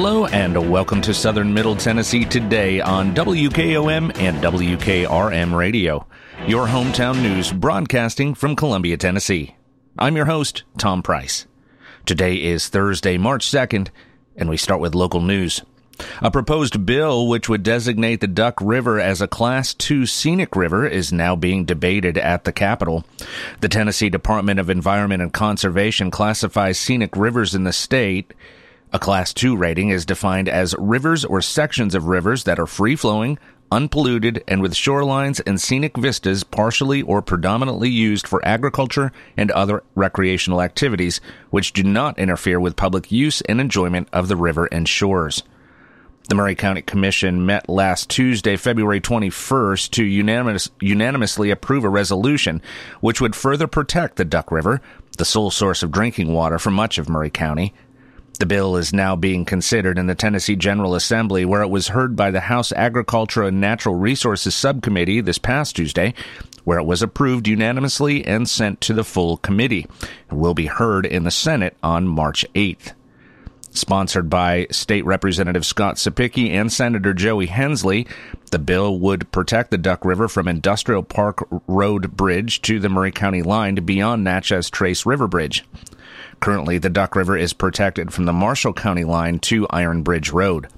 Hello and welcome to Southern Middle Tennessee today on WKOM and WKRM Radio, your hometown news broadcasting from Columbia, Tennessee. I'm your host, Tom Price. Today is Thursday, March 2nd, and we start with local news. A proposed bill which would designate the Duck River as a Class 2 scenic river is now being debated at the Capitol. The Tennessee Department of Environment and Conservation classifies scenic rivers in the state. A Class 2 rating is defined as rivers or sections of rivers that are free flowing, unpolluted, and with shorelines and scenic vistas partially or predominantly used for agriculture and other recreational activities, which do not interfere with public use and enjoyment of the river and shores. The Maury County Commission met last Tuesday, February 21st, to unanimous, unanimously approve a resolution which would further protect the Duck River, the sole source of drinking water for much of Maury County. The bill is now being considered in the Tennessee General Assembly, where it was heard by the House Agriculture and Natural Resources Subcommittee this past Tuesday, where it was approved unanimously and sent to the full committee. It will be heard in the Senate on March 8th. Sponsored by State Representative Scott Cepicky and Senator Joey Hensley, the bill would protect the Duck River from Industrial Park Road Bridge to the Maury County line beyond Natchez Trace River Bridge. Currently, the Duck River is protected from the Marshall County line to Iron Bridge Road.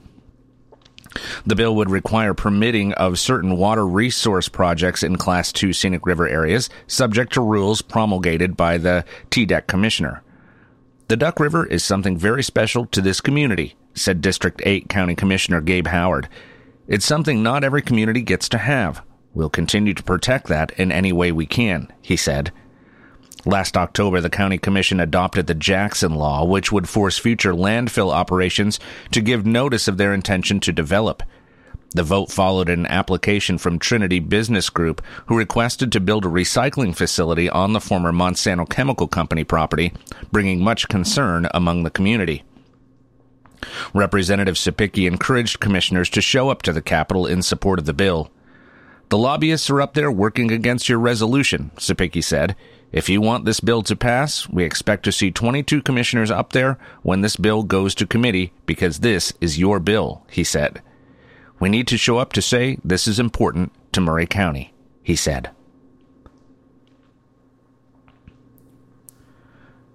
The bill would require permitting of certain water resource projects in Class 2 scenic river areas, subject to rules promulgated by the TDEC Commissioner. The Duck River is something very special to this community, said District 8 County Commissioner Gabe Howard. It's something not every community gets to have. We'll continue to protect that in any way we can, he said. Last October, the County Commission adopted the Jackson Law, which would force future landfill operations to give notice of their intention to develop. The vote followed an application from Trinity Business Group, who requested to build a recycling facility on the former Monsanto Chemical Company property, bringing much concern among the community. Representative Cepicky encouraged commissioners to show up to the Capitol in support of the bill. The lobbyists are up there working against your resolution, Cepicky said. If you want this bill to pass, we expect to see 22 commissioners up there when this bill goes to committee because this is your bill, he said. We need to show up to say this is important to Maury County, he said.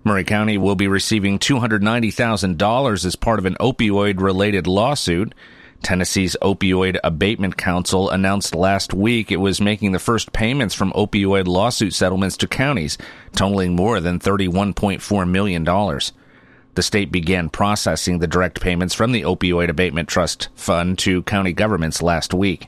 Maury County will be receiving $290,000 as part of an opioid related lawsuit. Tennessee's Opioid Abatement Council announced last week it was making the first payments from opioid lawsuit settlements to counties, totaling more than $31.4 million. The state began processing the direct payments from the Opioid Abatement Trust Fund to county governments last week.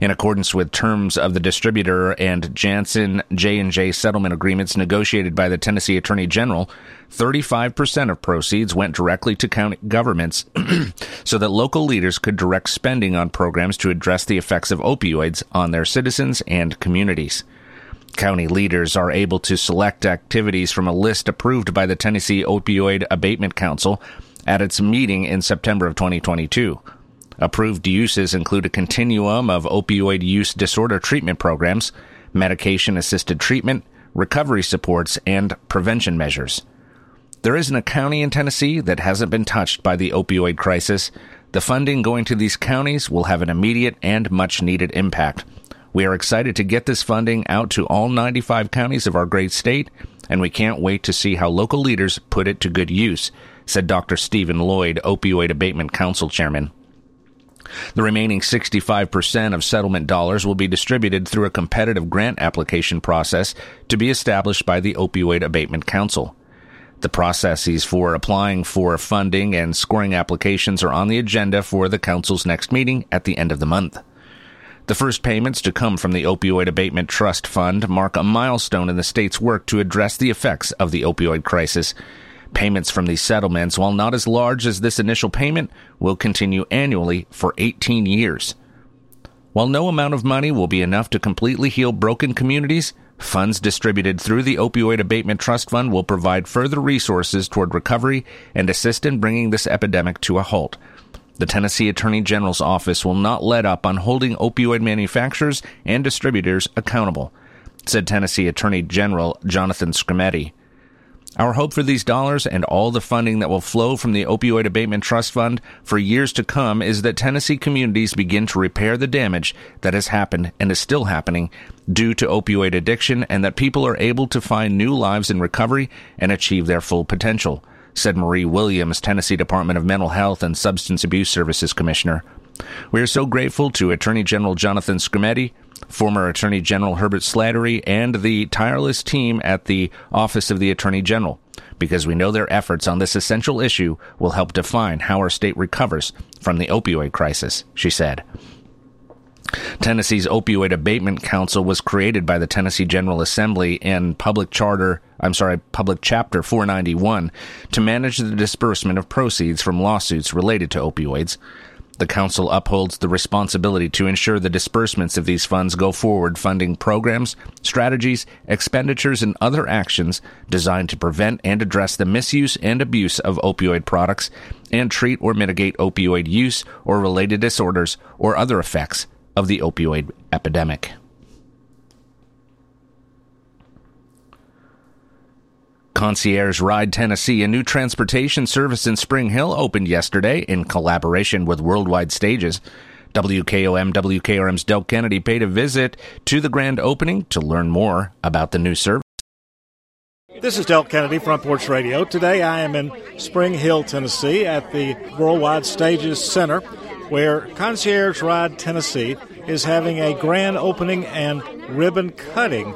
In accordance with terms of the distributor and Janssen J&J settlement agreements negotiated by the Tennessee Attorney General, 35% of proceeds went directly to county governments so that local leaders could direct spending on programs to address the effects of opioids on their citizens and communities. County leaders are able to select activities from a list approved by the Tennessee Opioid Abatement Council at its meeting in September of 2022. Approved uses include a continuum of opioid use disorder treatment programs, medication assisted treatment, recovery supports, and prevention measures. There isn't a county in Tennessee that hasn't been touched by the opioid crisis. The funding going to these counties will have an immediate and much needed impact. We are excited to get this funding out to all 95 counties of our great state, and we can't wait to see how local leaders put it to good use, said Dr. Stephen Lloyd, Opioid Abatement Council Chairman. The remaining 65% of settlement dollars will be distributed through a competitive grant application process to be established by the Opioid Abatement Council. The processes for applying for funding and scoring applications are on the agenda for the Council's next meeting at the end of the month. The first payments to come from the Opioid Abatement Trust Fund mark a milestone in the state's work to address the effects of the opioid crisis. Payments from these settlements, while not as large as this initial payment, will continue annually for 18 years. While no amount of money will be enough to completely heal broken communities, funds distributed through the Opioid Abatement Trust Fund will provide further resources toward recovery and assist in bringing this epidemic to a halt. The Tennessee Attorney General's office will not let up on holding opioid manufacturers and distributors accountable, said Tennessee Attorney General Jonathan Skrmetti. Our hope for these dollars and all the funding that will flow from the Opioid Abatement Trust Fund for years to come is that Tennessee communities begin to repair the damage that has happened and is still happening due to opioid addiction and that people are able to find new lives in recovery and achieve their full potential, said Marie Williams, Tennessee Department of Mental Health and Substance Abuse Services Commissioner. We are so grateful to Attorney General Jonathan Skrmetti, former Attorney General Herbert Slattery, and the tireless team at the Office of the Attorney General, because we know their efforts on this essential issue will help define how our state recovers from the opioid crisis, she said. Tennessee's Opioid Abatement Council was created by the Tennessee General Assembly and Public Charter, I'm sorry, Public Chapter 491 to manage the disbursement of proceeds from lawsuits related to opioids. The Council upholds the responsibility to ensure the disbursements of these funds go forward funding programs, strategies, expenditures, and other actions designed to prevent and address the misuse and abuse of opioid products and treat or mitigate opioid use or related disorders or other effects of the opioid epidemic. Concierge Ride Tennessee, a new transportation service in Spring Hill, opened yesterday in collaboration with Worldwide Stages. WKOM WKRM's Del Kennedy paid a visit to the grand opening to learn more about the new service. This is Del Kennedy, Front Porch Radio. Today I am in Spring Hill, Tennessee at the Worldwide Stages Center where Concierge Ride Tennessee is having a grand opening and ribbon cutting.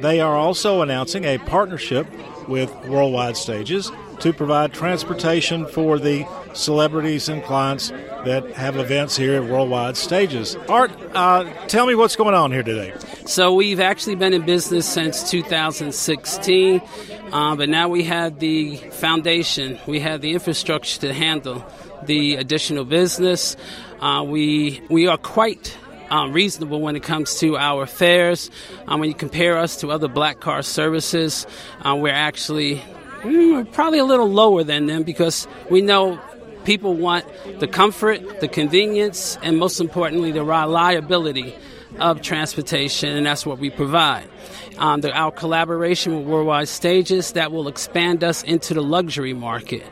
They are also announcing a partnership with Worldwide Stages to provide transportation for the celebrities and clients that have events here at Worldwide Stages. Art, uh, tell me what's going on here today. So, we've actually been in business since 2016, uh, but now we have the foundation, we have the infrastructure to handle the additional business. Uh, we, we are quite um, reasonable when it comes to our fares. Um, when you compare us to other black car services, uh, we're actually mm, probably a little lower than them because we know people want the comfort, the convenience, and most importantly, the reliability of transportation, and that's what we provide. Um, the, our collaboration with Worldwide Stages that will expand us into the luxury market.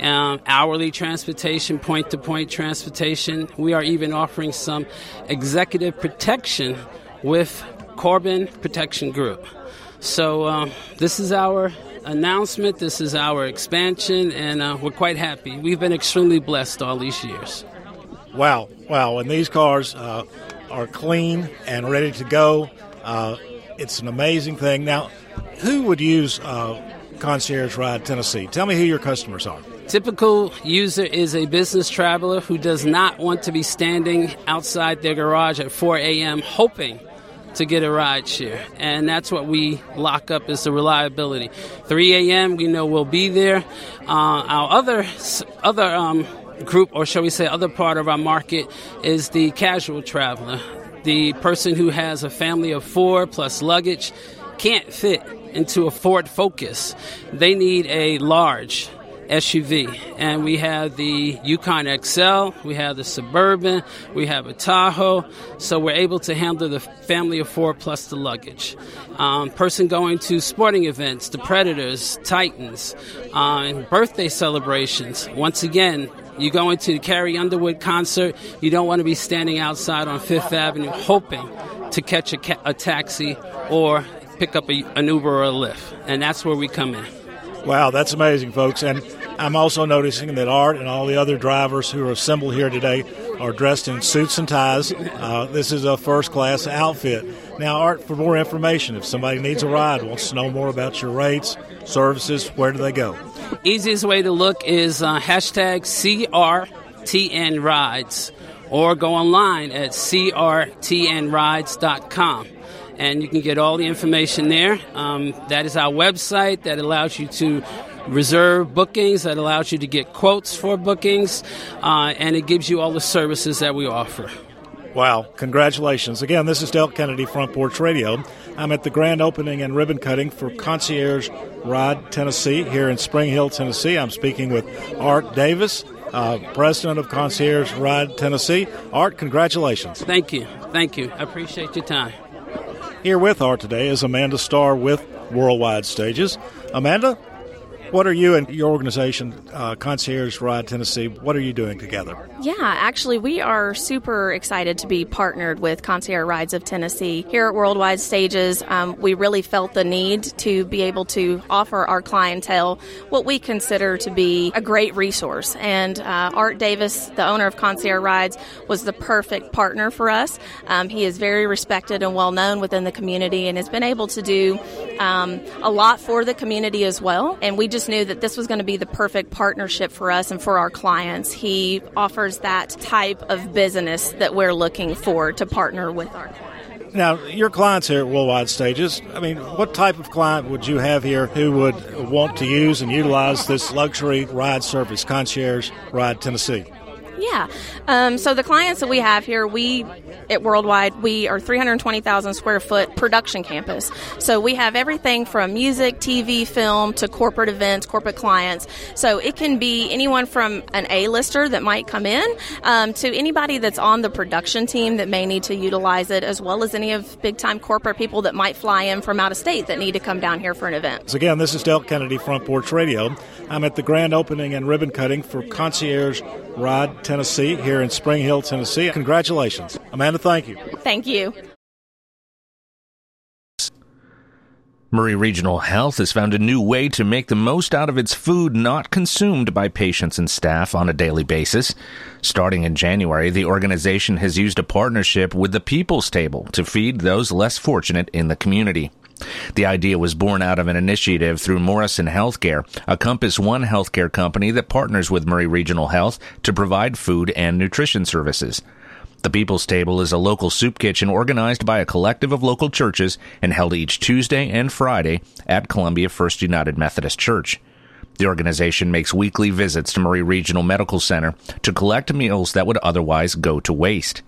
Um, hourly transportation, point to point transportation. We are even offering some executive protection with Corbin Protection Group. So, um, this is our announcement, this is our expansion, and uh, we're quite happy. We've been extremely blessed all these years. Wow, wow. And these cars uh, are clean and ready to go. Uh, it's an amazing thing. Now, who would use uh, Concierge Ride Tennessee? Tell me who your customers are. Typical user is a business traveler who does not want to be standing outside their garage at 4 a.m. hoping to get a ride share. And that's what we lock up is the reliability. 3 a.m. we know we'll be there. Uh, our other other um, group, or shall we say, other part of our market is the casual traveler the person who has a family of four plus luggage can't fit into a Ford Focus. They need a large SUV. And we have the Yukon XL, we have the Suburban, we have a Tahoe. So we're able to handle the family of four plus the luggage. Um, person going to sporting events, the Predators, Titans, uh, birthday celebrations. Once again, you go into the Carrie Underwood concert, you don't want to be standing outside on Fifth Avenue hoping to catch a, ca- a taxi or pick up a, an Uber or a Lyft. And that's where we come in. Wow, that's amazing, folks. And I'm also noticing that Art and all the other drivers who are assembled here today are dressed in suits and ties. Uh, this is a first class outfit. Now, Art, for more information, if somebody needs a ride, wants to know more about your rates, services, where do they go? Easiest way to look is uh, hashtag CRTN Rides or go online at crtnrides.com and you can get all the information there. Um, that is our website that allows you to reserve bookings, that allows you to get quotes for bookings, uh, and it gives you all the services that we offer. Wow, congratulations. Again, this is Del Kennedy, Front Porch Radio. I'm at the grand opening and ribbon cutting for Concierge Ride Tennessee here in Spring Hill, Tennessee. I'm speaking with Art Davis, uh, president of Concierge Ride Tennessee. Art, congratulations. Thank you. Thank you. I appreciate your time. Here with Art today is Amanda Starr with Worldwide Stages. Amanda, What are you and your organization, uh, Concierge Ride Tennessee, what are you doing together? Yeah, actually, we are super excited to be partnered with Concierge Rides of Tennessee. Here at Worldwide Stages, um, we really felt the need to be able to offer our clientele what we consider to be a great resource. And uh, Art Davis, the owner of Concierge Rides, was the perfect partner for us. Um, he is very respected and well known within the community and has been able to do um, a lot for the community as well. And we just knew that this was going to be the perfect partnership for us and for our clients. He offers that type of business that we're looking for to partner with our clients. Now, your clients here at Worldwide Stages, I mean, what type of client would you have here who would want to use and utilize this luxury ride service, Concierge Ride Tennessee? Yeah. Um, so the clients that we have here, we at Worldwide, we are 320,000 square foot production campus. So we have everything from music, TV, film to corporate events, corporate clients. So it can be anyone from an A-lister that might come in um, to anybody that's on the production team that may need to utilize it, as well as any of big time corporate people that might fly in from out of state that need to come down here for an event. So again, this is Del Kennedy, Front Porch Radio. I'm at the grand opening and ribbon cutting for Concierge Ride Tennessee here in Spring Hill, Tennessee. Congratulations. Amanda, thank you. Thank you. Maury Regional Health has found a new way to make the most out of its food not consumed by patients and staff on a daily basis. Starting in January, the organization has used a partnership with the People's Table to feed those less fortunate in the community. The idea was born out of an initiative through Morrison Healthcare, a Compass One healthcare company that partners with Maury Regional Health to provide food and nutrition services. The People's Table is a local soup kitchen organized by a collective of local churches and held each Tuesday and Friday at Columbia First United Methodist Church. The organization makes weekly visits to Maury Regional Medical Center to collect meals that would otherwise go to waste.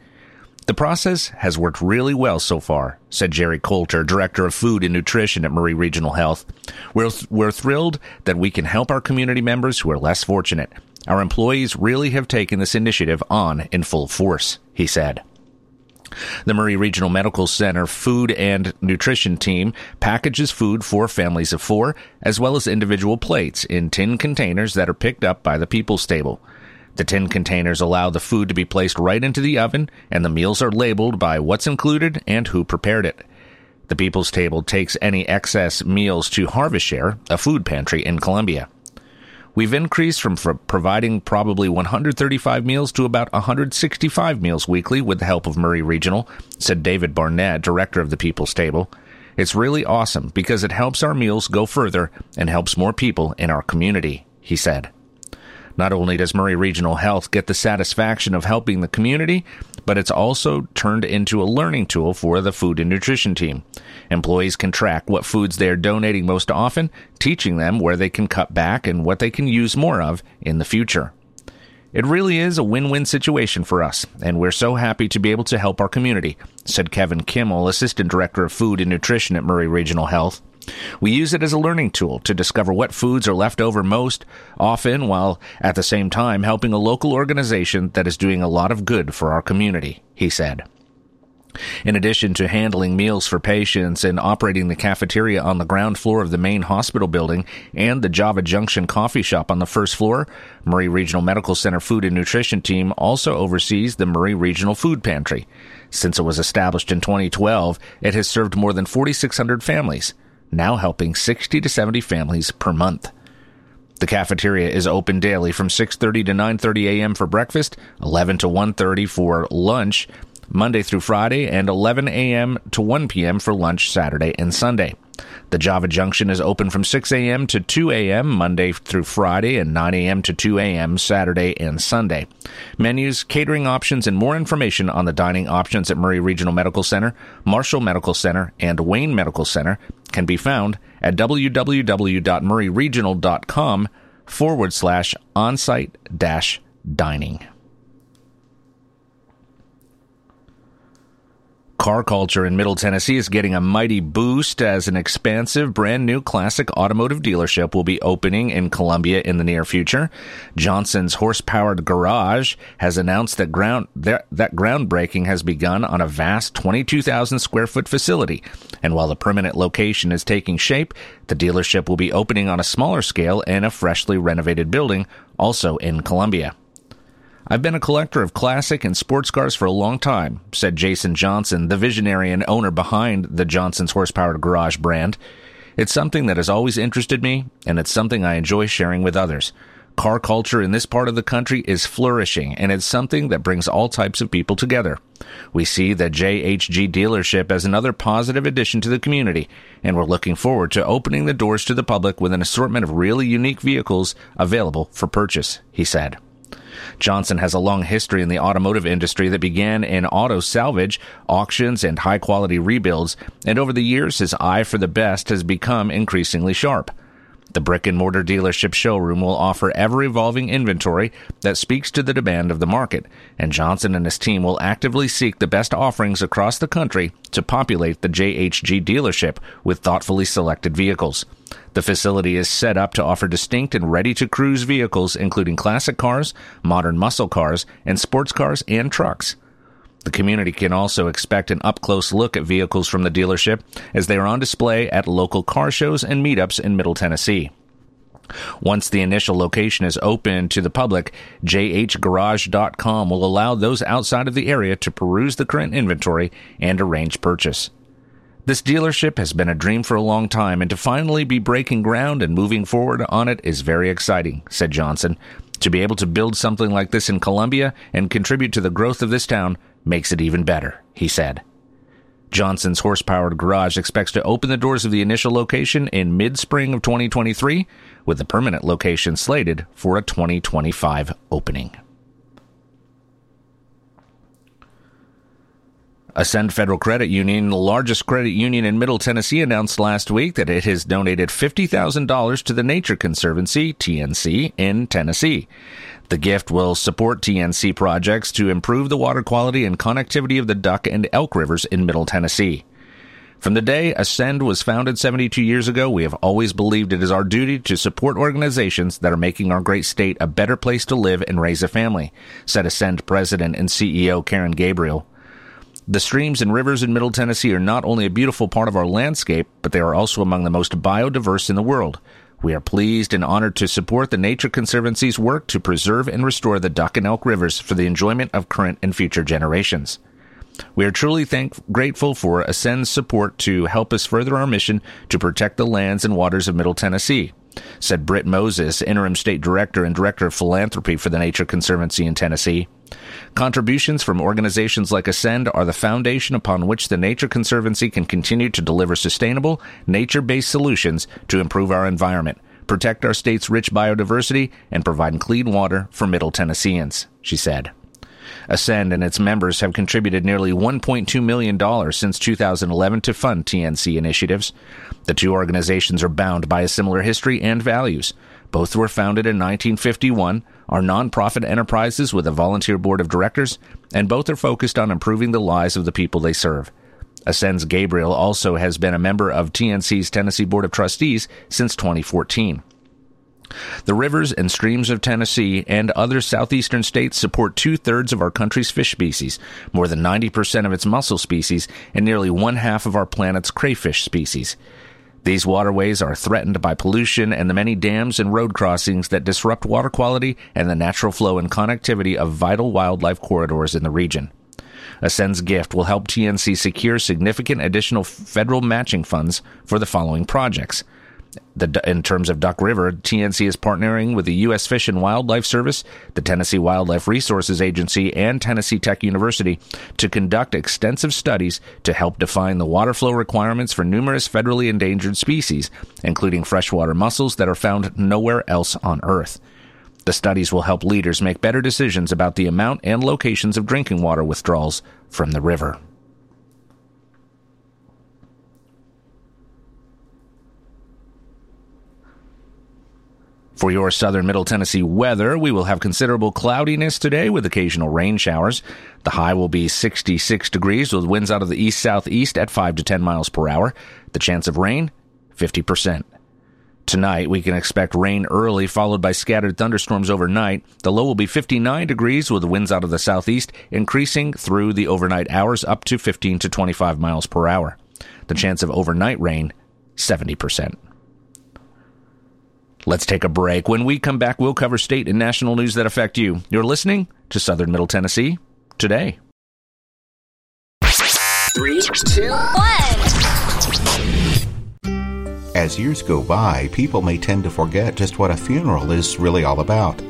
The process has worked really well so far, said Jerry Coulter, Director of Food and Nutrition at Maury Regional Health. We're, th- we're thrilled that we can help our community members who are less fortunate. Our employees really have taken this initiative on in full force, he said. The Maury Regional Medical Center food and nutrition team packages food for families of four, as well as individual plates in tin containers that are picked up by the People's Table. The tin containers allow the food to be placed right into the oven, and the meals are labeled by what's included and who prepared it. The People's Table takes any excess meals to Harvest Share, a food pantry in Columbia. We've increased from providing probably 135 meals to about 165 meals weekly with the help of Maury Regional, said David Barnett, director of the People's Table. It's really awesome because it helps our meals go further and helps more people in our community, he said. Not only does Maury Regional Health get the satisfaction of helping the community, but it's also turned into a learning tool for the food and nutrition team. Employees can track what foods they are donating most often, teaching them where they can cut back and what they can use more of in the future. It really is a win win situation for us, and we're so happy to be able to help our community, said Kevin Kimmel, Assistant Director of Food and Nutrition at Maury Regional Health. We use it as a learning tool to discover what foods are left over most often, while at the same time helping a local organization that is doing a lot of good for our community, he said. In addition to handling meals for patients and operating the cafeteria on the ground floor of the main hospital building and the Java Junction coffee shop on the first floor, Maury Regional Medical Center Food and Nutrition Team also oversees the Maury Regional Food Pantry. Since it was established in 2012, it has served more than 4,600 families now helping 60 to 70 families per month. The cafeteria is open daily from 6:30 to 9:30 a.m. for breakfast, 11 to 1:30 for lunch, Monday through Friday, and 11 a.m. to 1 p.m. for lunch Saturday and Sunday. The Java Junction is open from 6 a.m. to 2 a.m. Monday through Friday and 9 a.m. to 2 a.m. Saturday and Sunday. Menus, catering options, and more information on the dining options at Maury Regional Medical Center, Marshall Medical Center, and Wayne Medical Center can be found at www.mauryregional.com forward slash onsite dash dining. Car culture in Middle Tennessee is getting a mighty boost as an expansive, brand new classic automotive dealership will be opening in Columbia in the near future. Johnson's Horsepower Garage has announced that ground that, that groundbreaking has begun on a vast 22,000 square foot facility. And while the permanent location is taking shape, the dealership will be opening on a smaller scale in a freshly renovated building, also in Columbia. I've been a collector of classic and sports cars for a long time, said Jason Johnson, the visionary and owner behind the Johnson's Horsepower Garage brand. It's something that has always interested me, and it's something I enjoy sharing with others. Car culture in this part of the country is flourishing, and it's something that brings all types of people together. We see the JHG dealership as another positive addition to the community, and we're looking forward to opening the doors to the public with an assortment of really unique vehicles available for purchase, he said. Johnson has a long history in the automotive industry that began in auto salvage, auctions, and high quality rebuilds, and over the years his eye for the best has become increasingly sharp. The brick and mortar dealership showroom will offer ever evolving inventory that speaks to the demand of the market, and Johnson and his team will actively seek the best offerings across the country to populate the JHG dealership with thoughtfully selected vehicles. The facility is set up to offer distinct and ready to cruise vehicles, including classic cars, modern muscle cars, and sports cars and trucks. The community can also expect an up close look at vehicles from the dealership as they are on display at local car shows and meetups in Middle Tennessee. Once the initial location is open to the public, jhgarage.com will allow those outside of the area to peruse the current inventory and arrange purchase. This dealership has been a dream for a long time, and to finally be breaking ground and moving forward on it is very exciting, said Johnson. To be able to build something like this in Columbia and contribute to the growth of this town makes it even better, he said. Johnson's Horsepower Garage expects to open the doors of the initial location in mid-spring of 2023, with the permanent location slated for a 2025 opening. Ascend Federal Credit Union, the largest credit union in Middle Tennessee, announced last week that it has donated $50,000 to the Nature Conservancy, TNC, in Tennessee. The gift will support TNC projects to improve the water quality and connectivity of the Duck and Elk rivers in Middle Tennessee. From the day Ascend was founded 72 years ago, we have always believed it is our duty to support organizations that are making our great state a better place to live and raise a family, said Ascend President and CEO Karen Gabriel. The streams and rivers in Middle Tennessee are not only a beautiful part of our landscape, but they are also among the most biodiverse in the world. We are pleased and honored to support the Nature Conservancy's work to preserve and restore the Duck and Elk rivers for the enjoyment of current and future generations. We are truly grateful for Ascend's support to help us further our mission to protect the lands and waters of Middle Tennessee said Britt Moses, interim state director and director of philanthropy for the Nature Conservancy in Tennessee. Contributions from organizations like Ascend are the foundation upon which the Nature Conservancy can continue to deliver sustainable, nature based solutions to improve our environment, protect our state's rich biodiversity, and provide clean water for Middle Tennesseans, she said. Ascend and its members have contributed nearly $1.2 million since 2011 to fund TNC initiatives. The two organizations are bound by a similar history and values. Both were founded in 1951, are nonprofit enterprises with a volunteer board of directors, and both are focused on improving the lives of the people they serve. Ascend's Gabriel also has been a member of TNC's Tennessee Board of Trustees since 2014. The rivers and streams of Tennessee and other southeastern states support two thirds of our country's fish species, more than 90% of its mussel species, and nearly one half of our planet's crayfish species. These waterways are threatened by pollution and the many dams and road crossings that disrupt water quality and the natural flow and connectivity of vital wildlife corridors in the region. Ascend's gift will help TNC secure significant additional federal matching funds for the following projects the, in terms of Duck River, TNC is partnering with the U.S. Fish and Wildlife Service, the Tennessee Wildlife Resources Agency, and Tennessee Tech University to conduct extensive studies to help define the water flow requirements for numerous federally endangered species, including freshwater mussels that are found nowhere else on Earth. The studies will help leaders make better decisions about the amount and locations of drinking water withdrawals from the river. For your southern middle Tennessee weather, we will have considerable cloudiness today with occasional rain showers. The high will be 66 degrees with winds out of the east southeast at 5 to 10 miles per hour. The chance of rain, 50%. Tonight, we can expect rain early, followed by scattered thunderstorms overnight. The low will be 59 degrees with winds out of the southeast, increasing through the overnight hours up to 15 to 25 miles per hour. The chance of overnight rain, 70%. Let's take a break. When we come back, we'll cover state and national news that affect you. You're listening to Southern Middle Tennessee today. Three, two, one. As years go by, people may tend to forget just what a funeral is really all about.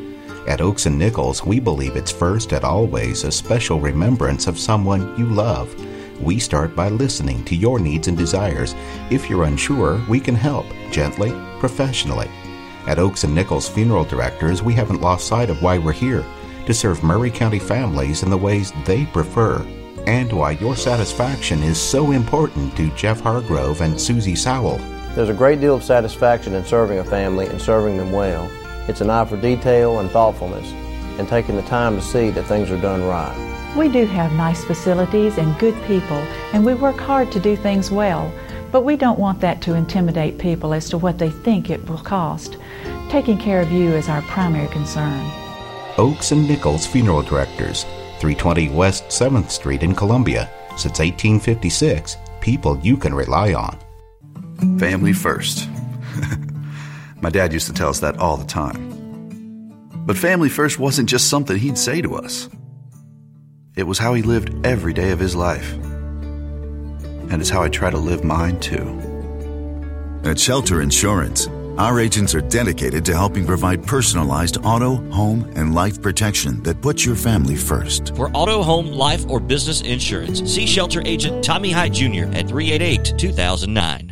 At Oaks and Nichols, we believe it's first and always a special remembrance of someone you love. We start by listening to your needs and desires. If you're unsure, we can help gently, professionally. At Oaks and Nichols Funeral Directors, we haven't lost sight of why we're here to serve Maury County families in the ways they prefer, and why your satisfaction is so important to Jeff Hargrove and Susie Sowell. There's a great deal of satisfaction in serving a family and serving them well. It's an eye for detail and thoughtfulness, and taking the time to see that things are done right. We do have nice facilities and good people, and we work hard to do things well, but we don't want that to intimidate people as to what they think it will cost. Taking care of you is our primary concern. Oaks and Nichols Funeral Directors, 320 West 7th Street in Columbia. Since 1856, people you can rely on. Family first. My dad used to tell us that all the time. But family first wasn't just something he'd say to us, it was how he lived every day of his life. And it's how I try to live mine too. At Shelter Insurance, our agents are dedicated to helping provide personalized auto, home, and life protection that puts your family first. For auto, home, life, or business insurance, see Shelter Agent Tommy Hyde Jr. at 388 2009.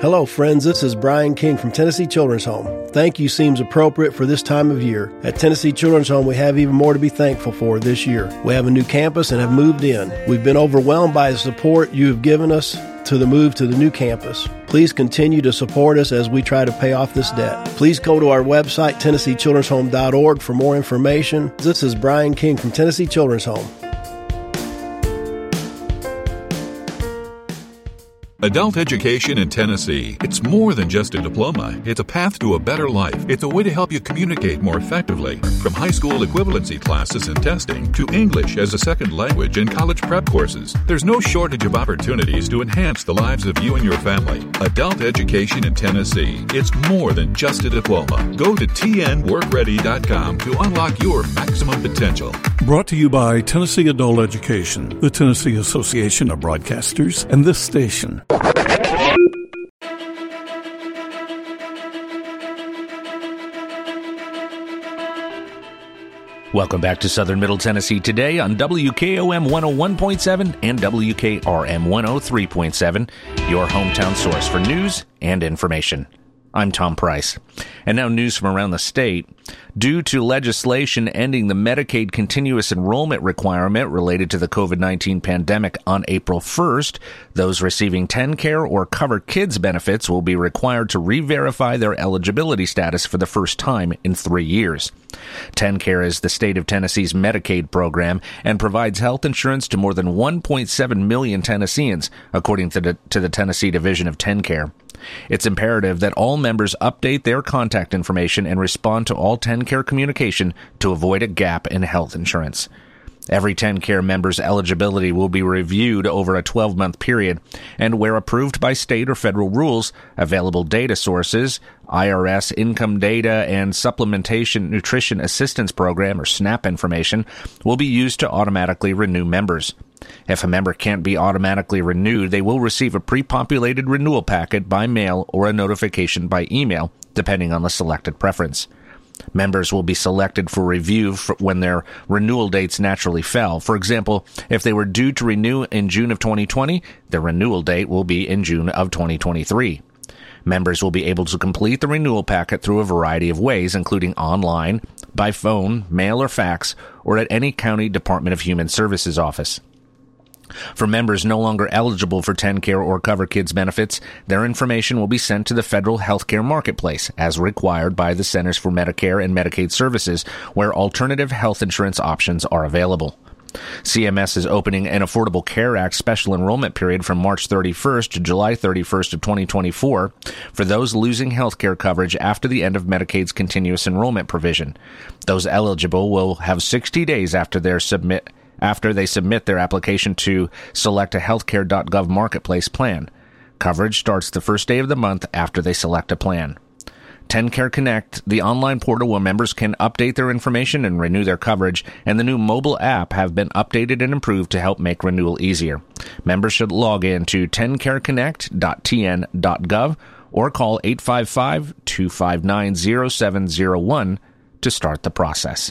Hello, friends. This is Brian King from Tennessee Children's Home. Thank you seems appropriate for this time of year. At Tennessee Children's Home, we have even more to be thankful for this year. We have a new campus and have moved in. We've been overwhelmed by the support you have given us to the move to the new campus. Please continue to support us as we try to pay off this debt. Please go to our website, TennesseeChildren'sHome.org, for more information. This is Brian King from Tennessee Children's Home. Adult education in Tennessee. It's more than just a diploma. It's a path to a better life. It's a way to help you communicate more effectively. From high school equivalency classes and testing to English as a second language and college prep courses, there's no shortage of opportunities to enhance the lives of you and your family. Adult education in Tennessee. It's more than just a diploma. Go to tnworkready.com to unlock your maximum potential. Brought to you by Tennessee Adult Education, the Tennessee Association of Broadcasters, and this station. Welcome back to Southern Middle Tennessee today on WKOM 101.7 and WKRM 103.7, your hometown source for news and information. I'm Tom Price. And now news from around the state. Due to legislation ending the Medicaid continuous enrollment requirement related to the COVID 19 pandemic on April 1st, those receiving TennCare or CoverKids benefits will be required to re verify their eligibility status for the first time in three years. TennCare is the state of Tennessee's Medicaid program and provides health insurance to more than 1.7 million Tennesseans, according to the, to the Tennessee Division of TennCare. It's imperative that all members update their contact information and respond to all TennCare communication to avoid a gap in health insurance. Every TennCare member's eligibility will be reviewed over a 12 month period, and where approved by state or federal rules, available data sources, IRS income data and supplementation nutrition assistance program or SNAP information will be used to automatically renew members. If a member can't be automatically renewed, they will receive a pre-populated renewal packet by mail or a notification by email, depending on the selected preference. Members will be selected for review for when their renewal dates naturally fell. For example, if they were due to renew in June of 2020, their renewal date will be in June of 2023. Members will be able to complete the renewal packet through a variety of ways, including online, by phone, mail or fax, or at any county Department of Human Services office. For members no longer eligible for TennCare or CoverKids benefits, their information will be sent to the federal healthcare marketplace as required by the Centers for Medicare and Medicaid Services, where alternative health insurance options are available. CMS is opening an Affordable Care Act special enrollment period from March 31st to July 31st of 2024 for those losing health care coverage after the end of Medicaid's continuous enrollment provision. Those eligible will have 60 days after their submit after they submit their application to select a healthcare.gov marketplace plan. Coverage starts the first day of the month after they select a plan. TennCare Connect, the online portal where members can update their information and renew their coverage, and the new mobile app have been updated and improved to help make renewal easier. Members should log in to tenncareconnect.tn.gov or call 855 259 0701 to start the process.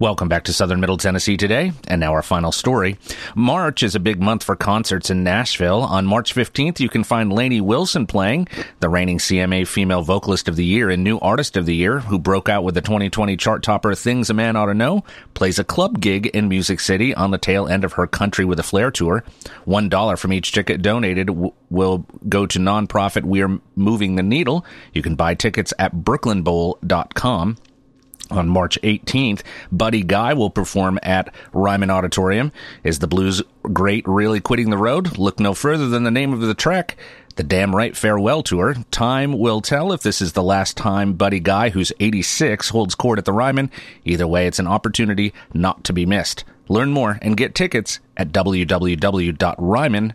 Welcome back to Southern Middle Tennessee today, and now our final story. March is a big month for concerts in Nashville. On March 15th, you can find Lainey Wilson playing, the reigning CMA Female Vocalist of the Year and New Artist of the Year, who broke out with the 2020 chart topper Things a Man Ought to Know, plays a club gig in Music City on the tail end of her Country with a Flair tour. One dollar from each ticket donated w- will go to nonprofit We're Moving the Needle. You can buy tickets at brooklynbowl.com. On March 18th, Buddy Guy will perform at Ryman Auditorium. Is the blues great really quitting the road? Look no further than the name of the track. the Damn Right Farewell Tour. Time will tell if this is the last time Buddy Guy, who's 86, holds court at the Ryman. Either way, it's an opportunity not to be missed. Learn more and get tickets at www.ryman.com.